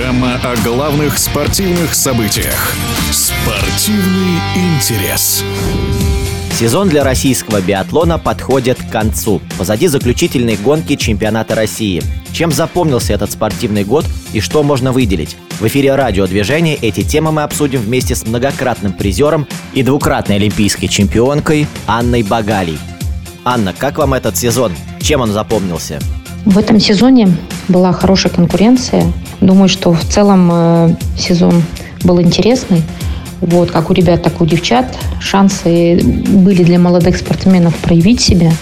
Программа о главных спортивных событиях. Спортивный интерес. Сезон для российского биатлона подходит к концу. Позади заключительной гонки чемпионата России. Чем запомнился этот спортивный год и что можно выделить? В эфире радиодвижения эти темы мы обсудим вместе с многократным призером и двукратной олимпийской чемпионкой Анной Багалей. Анна, как вам этот сезон? Чем он запомнился? В этом сезоне была хорошая конкуренция. Думаю, что в целом э, сезон был интересный. Вот, как у ребят, так и у девчат. Шансы были для молодых спортсменов проявить себя.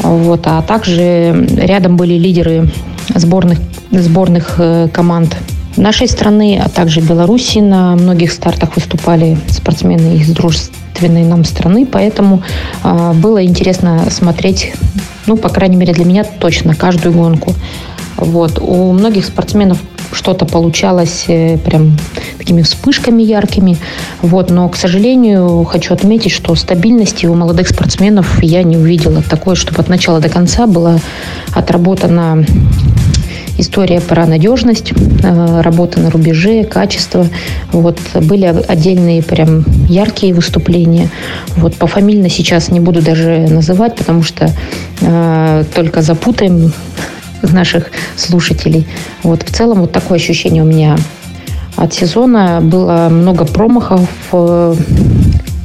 Вот, а также рядом были лидеры сборных, сборных э, команд нашей страны, а также Беларуси. На многих стартах выступали спортсмены из дружественной нам страны, поэтому э, было интересно смотреть, ну, по крайней мере, для меня точно каждую гонку. Вот. У многих спортсменов что-то получалось э, прям такими вспышками яркими. Вот. Но, к сожалению, хочу отметить, что стабильности у молодых спортсменов я не увидела такой, чтобы от начала до конца была отработана история про надежность, э, работа на рубеже, качество. Вот были отдельные прям яркие выступления. Вот пофамильно сейчас не буду даже называть, потому что э, только запутаем наших слушателей. Вот в целом вот такое ощущение у меня от сезона. Было много промахов, э,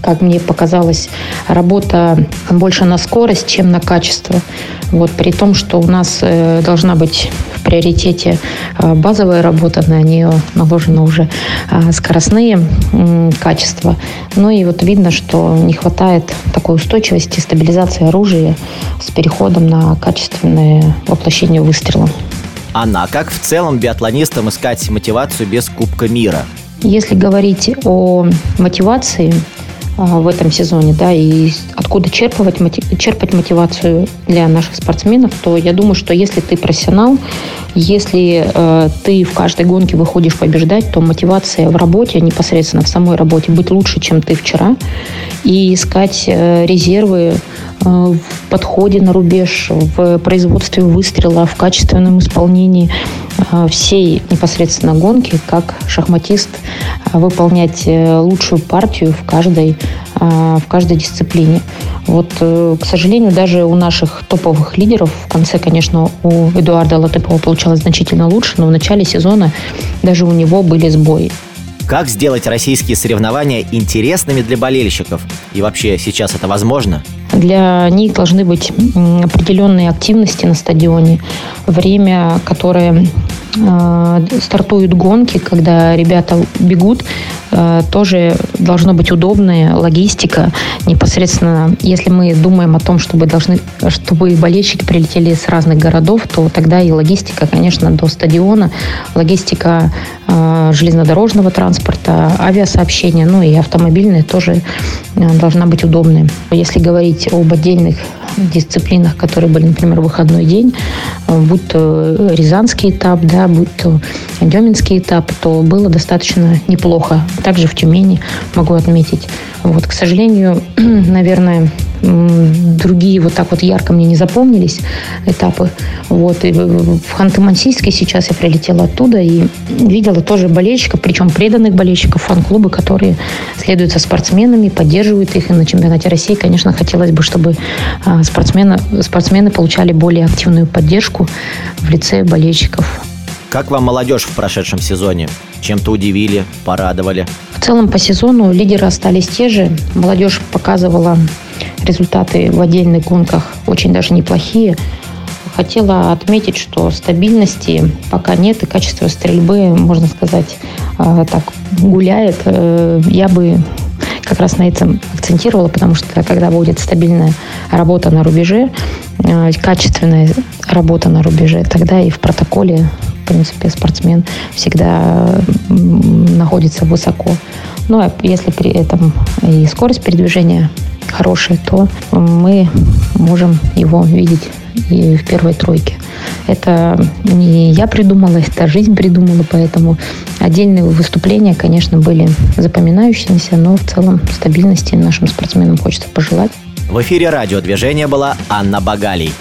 как мне показалось, работа больше на скорость, чем на качество. Вот, при том, что у нас э, должна быть в приоритете э, базовая работа, на нее наложены уже э, скоростные качества. Ну и вот видно, что не хватает такой устойчивости, стабилизации оружия с переходом на качественное воплощение выстрела. Анна, а как в целом биатлонистам искать мотивацию без Кубка мира? Если говорить о мотивации, а, в этом сезоне, да, и откуда черпать, черпать мотивацию для наших спортсменов, то я думаю, что если ты профессионал, если э, ты в каждой гонке выходишь побеждать, то мотивация в работе, непосредственно в самой работе, быть лучше, чем ты вчера, и искать э, резервы в подходе на рубеж, в производстве выстрела, в качественном исполнении э, всей непосредственно гонки, как шахматист, э, выполнять лучшую партию в каждой в каждой дисциплине. Вот, э, к сожалению, даже у наших топовых лидеров, в конце, конечно, у Эдуарда Латыпова получалось значительно лучше, но в начале сезона даже у него были сбои. Как сделать российские соревнования интересными для болельщиков? И вообще сейчас это возможно? Для них должны быть определенные активности на стадионе, время, которое стартуют гонки, когда ребята бегут, э, тоже должно быть удобная логистика. Непосредственно, если мы думаем о том, чтобы, должны, чтобы болельщики прилетели с разных городов, то тогда и логистика, конечно, до стадиона, логистика э, железнодорожного транспорта, авиасообщения, ну и автомобильная тоже э, должна быть удобной. Если говорить об отдельных дисциплинах, которые были, например, выходной день, э, будь то Рязанский этап, да, будь то Деминский этап, то было достаточно неплохо. Также в Тюмени могу отметить. Вот, к сожалению, наверное, другие вот так вот ярко мне не запомнились этапы. Вот. И в Ханты-Мансийске сейчас я прилетела оттуда и видела тоже болельщиков, причем преданных болельщиков, фан-клубы, которые следуют за спортсменами, поддерживают их. И на чемпионате России, конечно, хотелось бы, чтобы а, спортсмены, спортсмены получали более активную поддержку в лице болельщиков. Как вам молодежь в прошедшем сезоне? Чем-то удивили, порадовали? В целом по сезону лидеры остались те же. Молодежь показывала результаты в отдельных гонках очень даже неплохие. Хотела отметить, что стабильности пока нет, и качество стрельбы, можно сказать, а, так гуляет. Э, я бы как раз на этом акцентировала, потому что когда будет стабильная работа на рубеже, э, качественная работа на рубеже, тогда и в протоколе, в принципе, спортсмен всегда находится высоко. Ну, а если при этом и скорость передвижения хорошая, то мы можем его видеть и в первой тройке. Это не я придумала, это жизнь придумала, поэтому отдельные выступления, конечно, были запоминающимися, но в целом стабильности нашим спортсменам хочется пожелать. В эфире радиодвижения была Анна Багалий.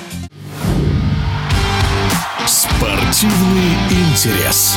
Спортивный интерес.